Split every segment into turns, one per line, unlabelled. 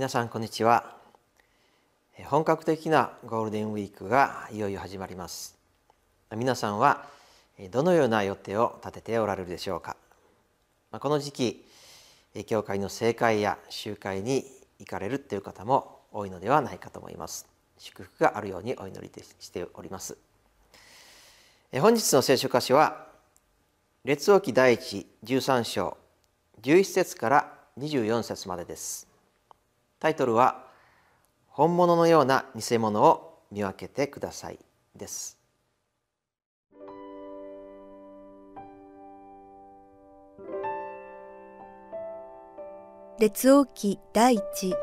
皆さんこんにちは。本格的なゴールデンウィークがいよいよ始まります。皆さんはどのような予定を立てておられるでしょうか。この時期教会の正会や集会に行かれるという方も多いのではないかと思います。祝福があるようにお祈りしております。本日の聖書箇所は列王記第一13章11節から24節までです。タイトルは本物のような偽物を見分けてくださいです
列王記第一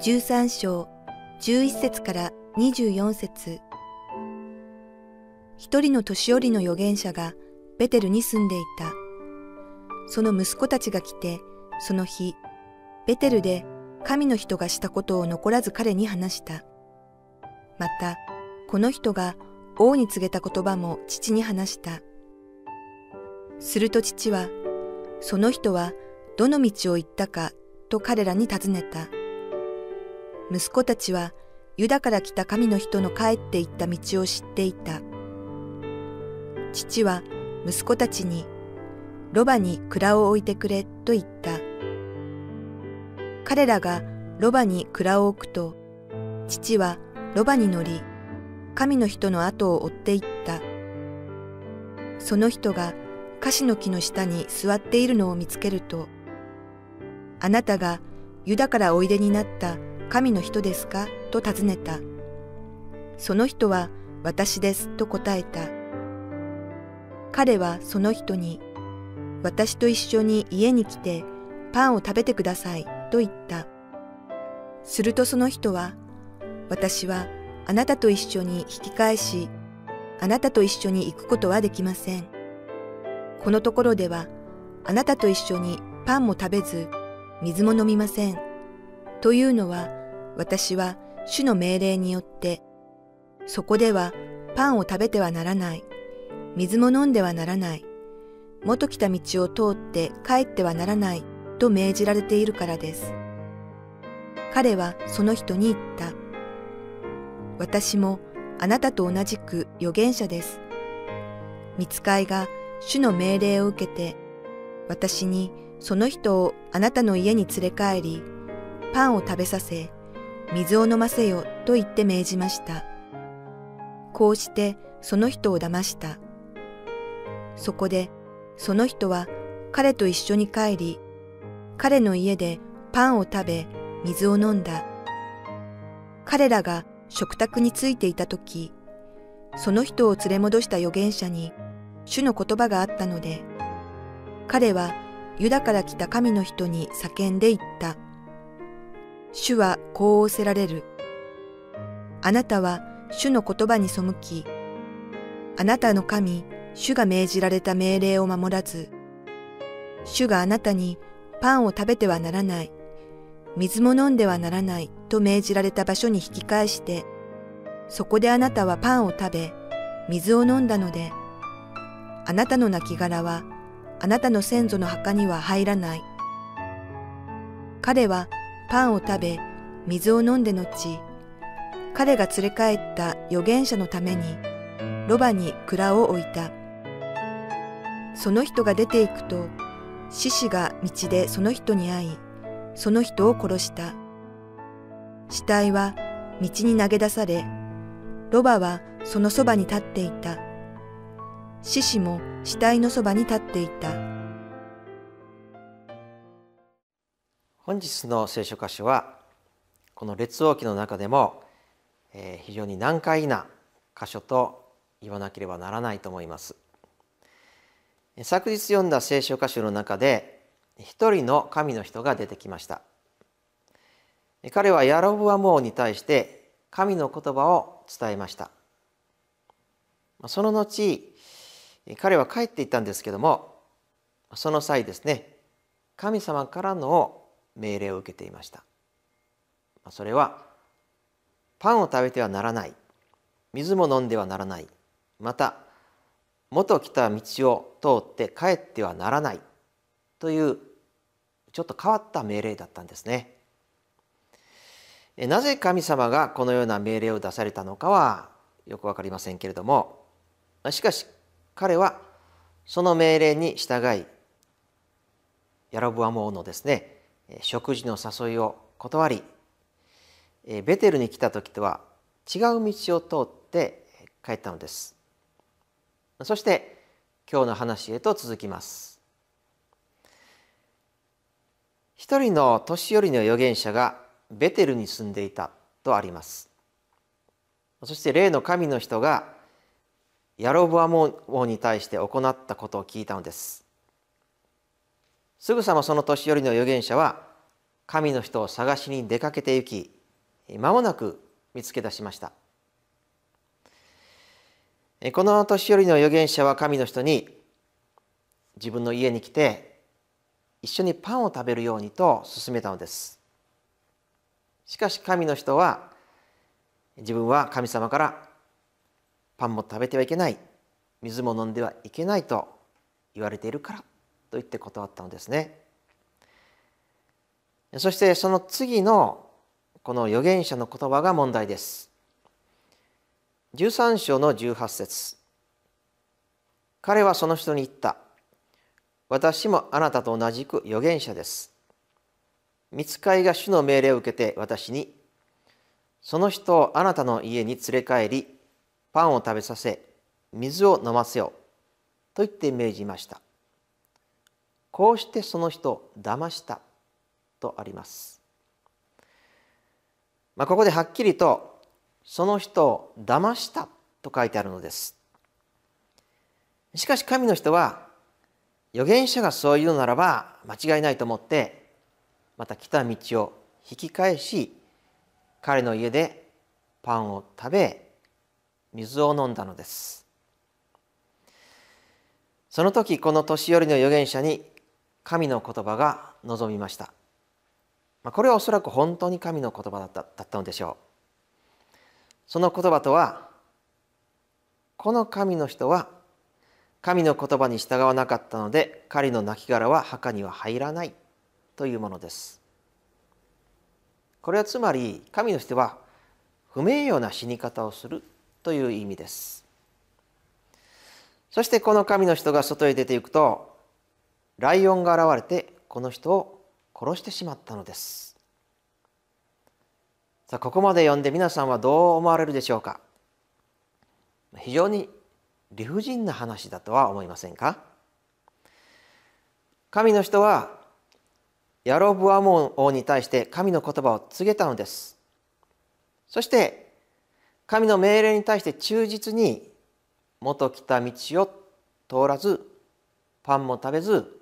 13章11節から24節一人の年寄りの預言者がベテルに住んでいた。その息子たちが来て、その日、ベテルで神の人がしたことを残らず彼に話した。また、この人が王に告げた言葉も父に話した。すると父は、その人はどの道を行ったかと彼らに尋ねた。息子たちはユダから来た神の人の帰って行った道を知っていた。父は息子たちに、ロバに蔵を置いてくれと言った。彼らがロバに蔵を置くと、父はロバに乗り、神の人の後を追っていった。その人が樫の木の下に座っているのを見つけると、あなたがユダからおいでになった神の人ですか？と尋ねた。その人は私ですと答えた。彼はその人に、私と一緒に家に来てパンを食べてくださいと言った。するとその人は、私はあなたと一緒に引き返し、あなたと一緒に行くことはできません。このところでは、あなたと一緒にパンも食べず、水も飲みません。というのは、私は主の命令によって、そこではパンを食べてはならない。水も飲んではならない。元来た道を通って帰ってはならないと命じられているからです。彼はその人に言った。私もあなたと同じく預言者です。見つかいが主の命令を受けて、私にその人をあなたの家に連れ帰り、パンを食べさせ、水を飲ませよと言って命じました。こうしてその人を騙した。そこでその人は彼と一緒に帰り、彼の家でパンを食べ、水を飲んだ。彼らが食卓についていたとき、その人を連れ戻した預言者に主の言葉があったので、彼はユダから来た神の人に叫んで言った。主はこう仰せられる。あなたは主の言葉に背き、あなたの神、主が命じられた命令を守らず、主があなたにパンを食べてはならない、水も飲んではならないと命じられた場所に引き返して、そこであなたはパンを食べ、水を飲んだので、あなたの亡骸はあなたの先祖の墓には入らない。彼はパンを食べ、水を飲んで後、彼が連れ帰った預言者のために、ロバに蔵を置いた。その人が出て行くと、獅子が道でその人に会い、その人を殺した。死体は道に投げ出され、ロバはそのそばに立っていた。獅子も死体のそばに立っていた。
本日の聖書箇所は、この列王記の中でも、えー、非常に難解な箇所と言わなければならないと思います。昨日読んだ聖書箇所の中で一人の神の人が出てきました。彼はヤロブアモ王に対して神の言葉を伝えました。その後彼は帰っていったんですけどもその際ですね神様からの命令を受けていました。それはパンを食べてはならない水も飲んではならないまた元来た道を通って帰ってはならない。というちょっと変わった命令だったんですね。なぜ神様がこのような命令を出されたのかはよく分かりませんけれどもしかし彼はその命令に従いヤロブアム王のですね。食事の誘いを断りベテルに来た時とは違う道を通って帰ったのです。そして今日の話へと続きます。一人の年寄りの預言者がベテルに住んでいたとあります。そして例の神の人がヤロブアモ王に対して行ったことを聞いたのです。すぐさまその年寄りの預言者は神の人を探しに出かけて行き間もなく見つけ出しました。この年寄りの預言者は神の人に自分の家に来て一緒にパンを食べるようにと勧めたのです。しかし神の人は自分は神様からパンも食べてはいけない。水も飲んではいけないと言われているからと言って断ったのですね。そしてその次のこの預言者の言葉が問題です。13章の18節。彼はその人に言った。私もあなたと同じく預言者です。見つかいが主の命令を受けて私にその人をあなたの家に連れ帰りパンを食べさせ水を飲ませよと言って命じました。こうしてその人を騙したとあります。まあ、ここではっきりとその人を騙したと書いてあるのです。しかし神の人は預言者がそう言うならば間違いないと思ってまた来た道を引き返し彼の家でパンを食べ水を飲んだのです。その時この年寄りの預言者に神の言葉が望みました。これはおそらく本当に神の言葉だっただったのでしょう。その言葉とはこの神の人は神の言葉に従わなかったので彼の亡骸は墓には入らないというものです。これはつまり神の人は不名誉な死に方をするという意味です。そしてこの神の人が外へ出ていくとライオンが現れてこの人を殺してしまったのです。さあここまで読んで皆さんはどう思われるでしょうか？非常に理不尽な話だとは思いませんか？神の人はヤロブアモン王に対して神の言葉を告げたのです。そして神の命令に対して忠実に元来た道を通らずパンも食べず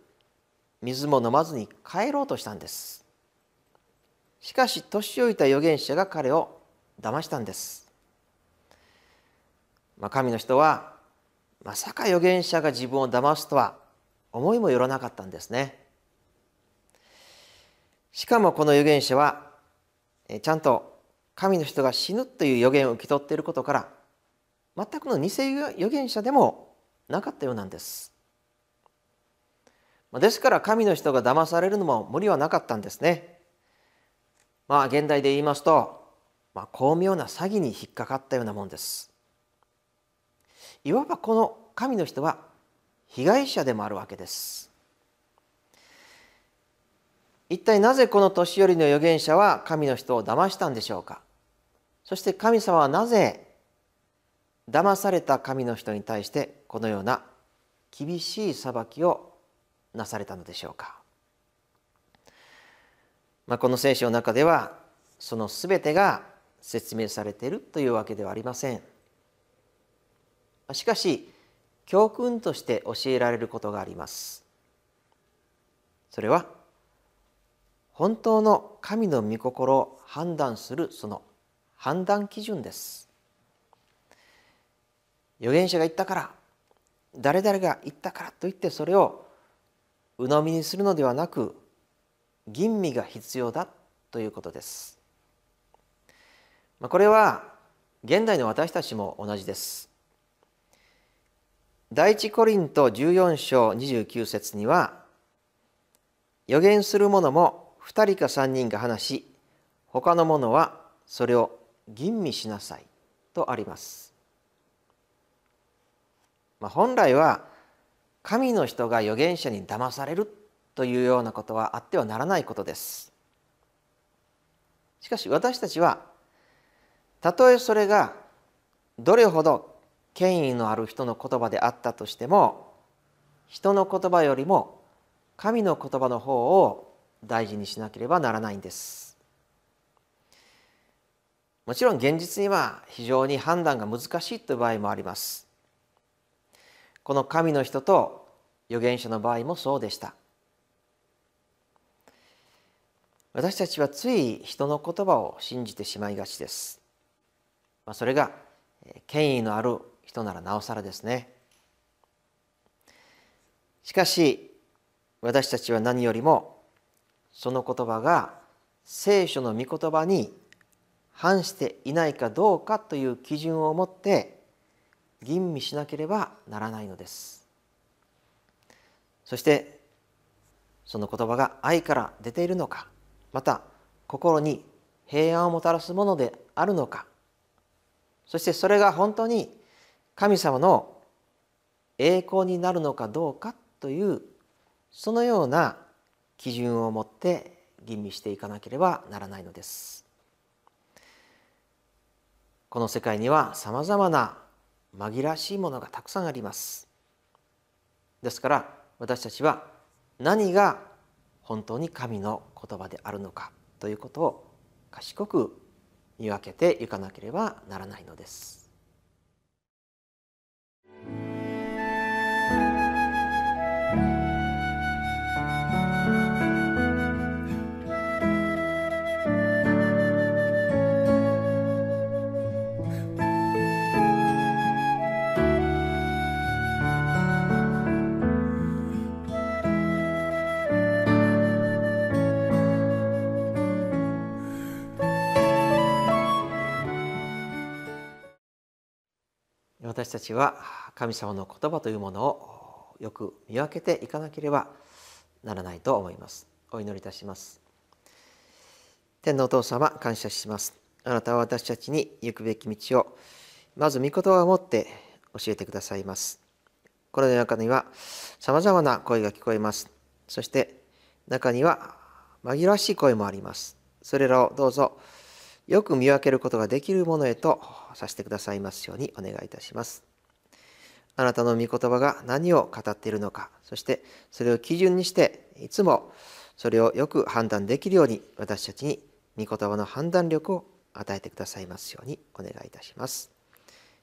水も飲まずに帰ろうとしたんです。しかし年老いた預言者が彼を騙したんです、まあ、神の人はまさか預言者が自分を騙すとは思いもよらなかったんですね。しかもこの預言者はちゃんと神の人が死ぬという預言を受け取っていることから全くの偽預言者でもなかったようなんです。ですから神の人が騙されるのも無理はなかったんですね。まあ現代で言いますと、まあ、巧妙な詐欺に引っかかったようなもんです。いわばこの神の人は被害者でもあるわけです。一体なぜこの年寄りの預言者は神の人を騙したんでしょうか？そして神様はなぜ騙された神の人に対してこのような厳しい裁きをなされたのでしょうか、まあ、この聖書の中ではその全てが説明されているというわけではありません。しかし教訓として教えられることがあります。それは本当の神の御心を判断するその判断基準です。預言者が言ったから誰々が言ったからといってそれを鵜呑みにするのではなく吟味が必要だということです。これは現代の私たちも同じです。第一コリント14章29節には予言する者も2人か3人が話し他の者はそれを吟味しなさいとあります。まあ、本来は神の人が預言者に騙されるというようなことはあってはならないことです。しかし私たちはたとえそれがどれほど権威のある人の言葉であったとしても人の言葉よりも神の言葉の方を大事にしなければならないんです。もちろん現実には非常に判断が難しいという場合もあります。この神の人と預言者の場合もそうでした私たちはつい人の言葉を信じてしまいがちです。まあそれが権威のある人ならなおさらですね。しかし私たちは何よりもその言葉が聖書の御言葉に反していないかどうかという基準を持って吟味しなければならないのです。そしてその言葉が愛から出ているのかまた心に平安をもたらすものであるのかそしてそれが本当に神様の栄光になるのかどうかというそのような基準を持って吟味していかなければならないのです。この世界にはさまざまな紛らしいものがたくさんありますですから私たちは何が本当に神の言葉であるのかということを賢く見分けていかなければならないのです。私たちは神様の言葉というものをよく見分けていかなければならないと思います。お祈りいたします。天のお父様感謝します。あなたは私たちに行くべき道をまず御言葉を持って教えてくださいます。この中にはさまざまな声が聞こえます。そして中には紛らわしい声もあります。それらをどうぞよく見分けることができるものへとさせてくださいますようにお願いいたします。あなたの御言葉が何を語っているのか、そしてそれを基準にして、いつもそれをよく判断できるように私たちに御言葉の判断力を与えてくださいますようにお願いいたします。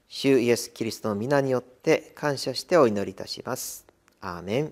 主イエス・キリストの皆によって感謝してお祈りいたします。アーメン。